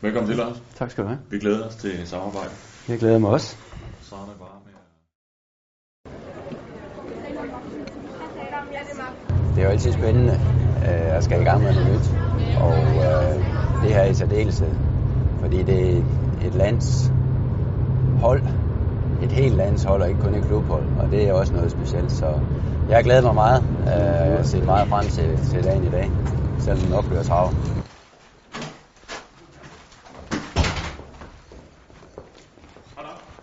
Velkommen til, Lars. Tak skal du have. Vi glæder os til samarbejde. Jeg glæder mig også. Sådan er bare med. Det er jo altid spændende øh, at skal i gang med noget nyt. Og øh, det her er i særdeleshed, fordi det er et, lands hold. Et helt lands hold, og ikke kun et klubhold. Og det er også noget specielt. Så jeg glæder mig meget. Øh, jeg har set meget frem til, til dagen i dag. Selvom den nok bliver travlt.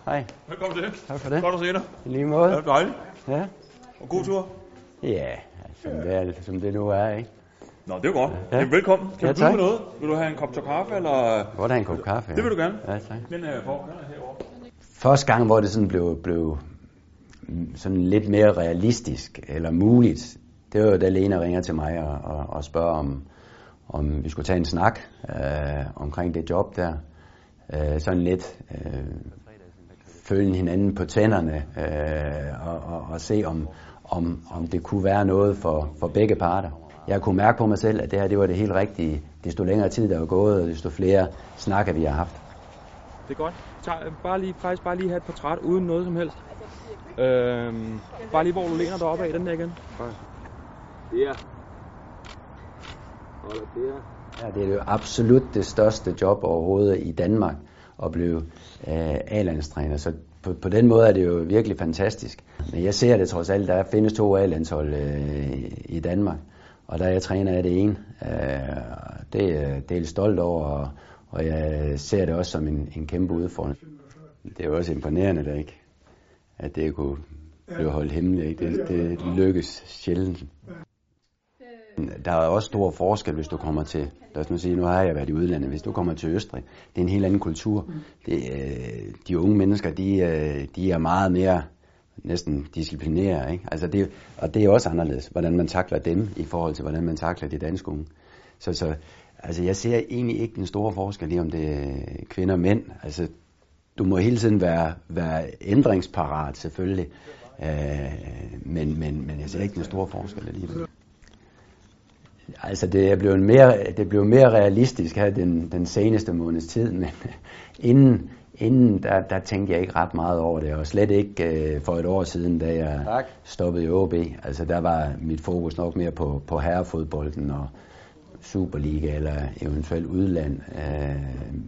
Hej, Velkommen til. tak for det. Godt at se dig. I lige Ja, måde. dejligt. Ja, Og god tur. ja som, det er, som det nu er, ikke? Nå, det er godt. Ja. Ja. Velkommen. Kan Ja, du byde noget? Vil du have en kop til kaffe, eller... Hvor er en kop kaffe? Det vil du gerne. Ja, tak. Den er. Den er herovre. Første gang, hvor det sådan blev, blev sådan lidt mere realistisk eller muligt, det var jo da Lena ringer til mig og, og, og spørger om, om vi skulle tage en snak øh, omkring det job der. Øh, sådan lidt øh, følge hinanden på tænderne øh, og, og, og se om, om, om det kunne være noget for, for begge parter. Jeg kunne mærke på mig selv, at det her det var det helt rigtige. Desto længere tid der var gået, og desto flere snakker vi har haft. Det er godt. Tag, bare lige, faktisk bare lige have et portræt uden noget som helst. Øhm, bare lige hvor du læner dig op af den der igen. Der. Ja, det er jo absolut det største job overhovedet i Danmark at blive øh, A-landstræner. Så på, på den måde er det jo virkelig fantastisk. Men jeg ser det trods alt, der findes to A-landshold øh, i Danmark. Og der er jeg træner af det ene. Øh, det, er jeg- det er stolt over, og, og jeg ser det også som en, en kæmpe udfordring. Det er jo også imponerende, der ikke, at det kunne blive holdt hemmeligt. Det, det lykkes sjældent. Der er også stor forskel, hvis du kommer til, lad os nu sige, nu har jeg været i udlandet, hvis du kommer til Østrig, det er en helt anden kultur. Det, øh, de unge mennesker, de, øh, de er meget mere næsten disciplineret, ikke? Altså det, og det er også anderledes, hvordan man takler dem i forhold til, hvordan man takler de danske unge. Så, så altså jeg ser egentlig ikke den store forskel i, om det er kvinder og mænd. Altså, du må hele tiden være, være ændringsparat, selvfølgelig. Øh, men, men, men jeg ser ikke den store forskel alligevel. Altså det er blevet mere, det blev mere realistisk her den, den seneste måneds tid, men inden, inden der, der tænkte jeg ikke ret meget over det, og slet ikke øh, for et år siden, da jeg Tak. stoppede i OB. Altså der var mit fokus nok mere på, på herrefodbolden og Superliga eller eventuelt udland. Øh,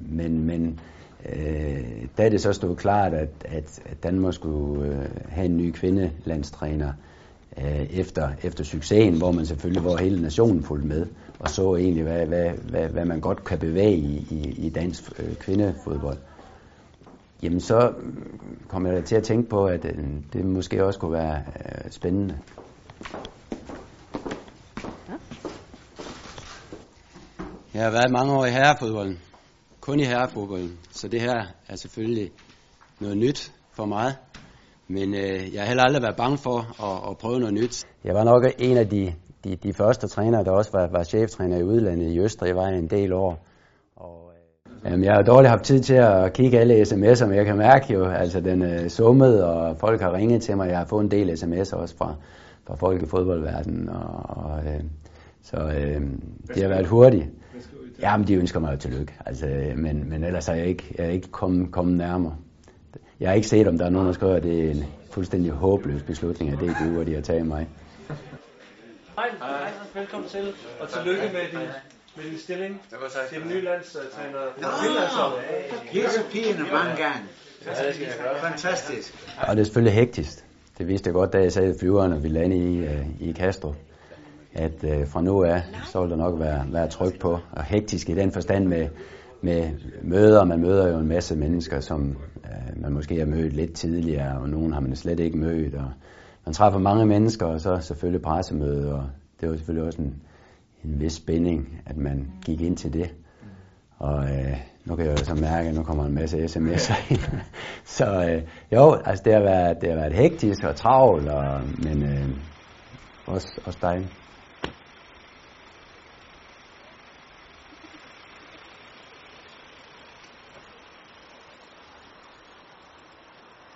men men øh, da det så stod klart, at, at, Danmark skulle øh, have en ny kvindelandstræner, øh, Øh, efter, efter succesen, hvor man selvfølgelig, hvor hele nationen fulgte med, og så egentlig, hvad, hvad, hvad, hvad man godt kan bevæge i, i, i dansk øh, kvindefodbold. Jamen så kom jeg til at tænke på, at øh, det måske også kunne være øh, spændende. Jeg har været mange år i herrefodbolden. Kun i herrefodbolden. Så det her er selvfølgelig noget nyt for mig. Men øh, jeg har heller aldrig været bange for at, at prøve noget nyt. Jeg var nok en af de, de, de første trænere, der også var, var cheftræner i udlandet i Østrig. Jeg var en del år. Og, øh, jamen, jeg har dårligt haft tid til at kigge alle sms'er, men jeg kan mærke jo, altså den øh, summet, og folk har ringet til mig. Jeg har fået en del sms'er også fra, fra folk i fodboldverdenen. Og, og, øh, så øh, det har været hurtigt. Jamen, de ønsker mig jo tillykke. Altså, men, men ellers er jeg ikke, jeg er ikke kommet, kommet nærmere. Jeg har ikke set, om der er nogen, der skriver, at det er en fuldstændig håbløs beslutning, at det er DBU, og de har taget mig. Hej, hej, velkommen til, og tillykke med din, med din stilling til den nye landstræner. Hilse pigerne mange gange. Fantastisk. Og det er selvfølgelig hektisk. Det vidste jeg godt, da jeg sad i flyveren, og vi landede i, uh, i Castro. At uh, fra nu af, så vil der nok være, være tryk på. Og hektisk i den forstand med, med møder. Man møder jo en masse mennesker, som øh, man måske har mødt lidt tidligere, og nogen har man slet ikke mødt. Og man træffer mange mennesker, og så selvfølgelig pressemøder. og det var selvfølgelig også en, en vis spænding, at man gik ind til det. Og øh, nu kan jeg jo så mærke, at nu kommer en masse sms'er ind. så øh, jo, altså det har været, det har været hektisk og travlt, og, men øh, også, også dejligt.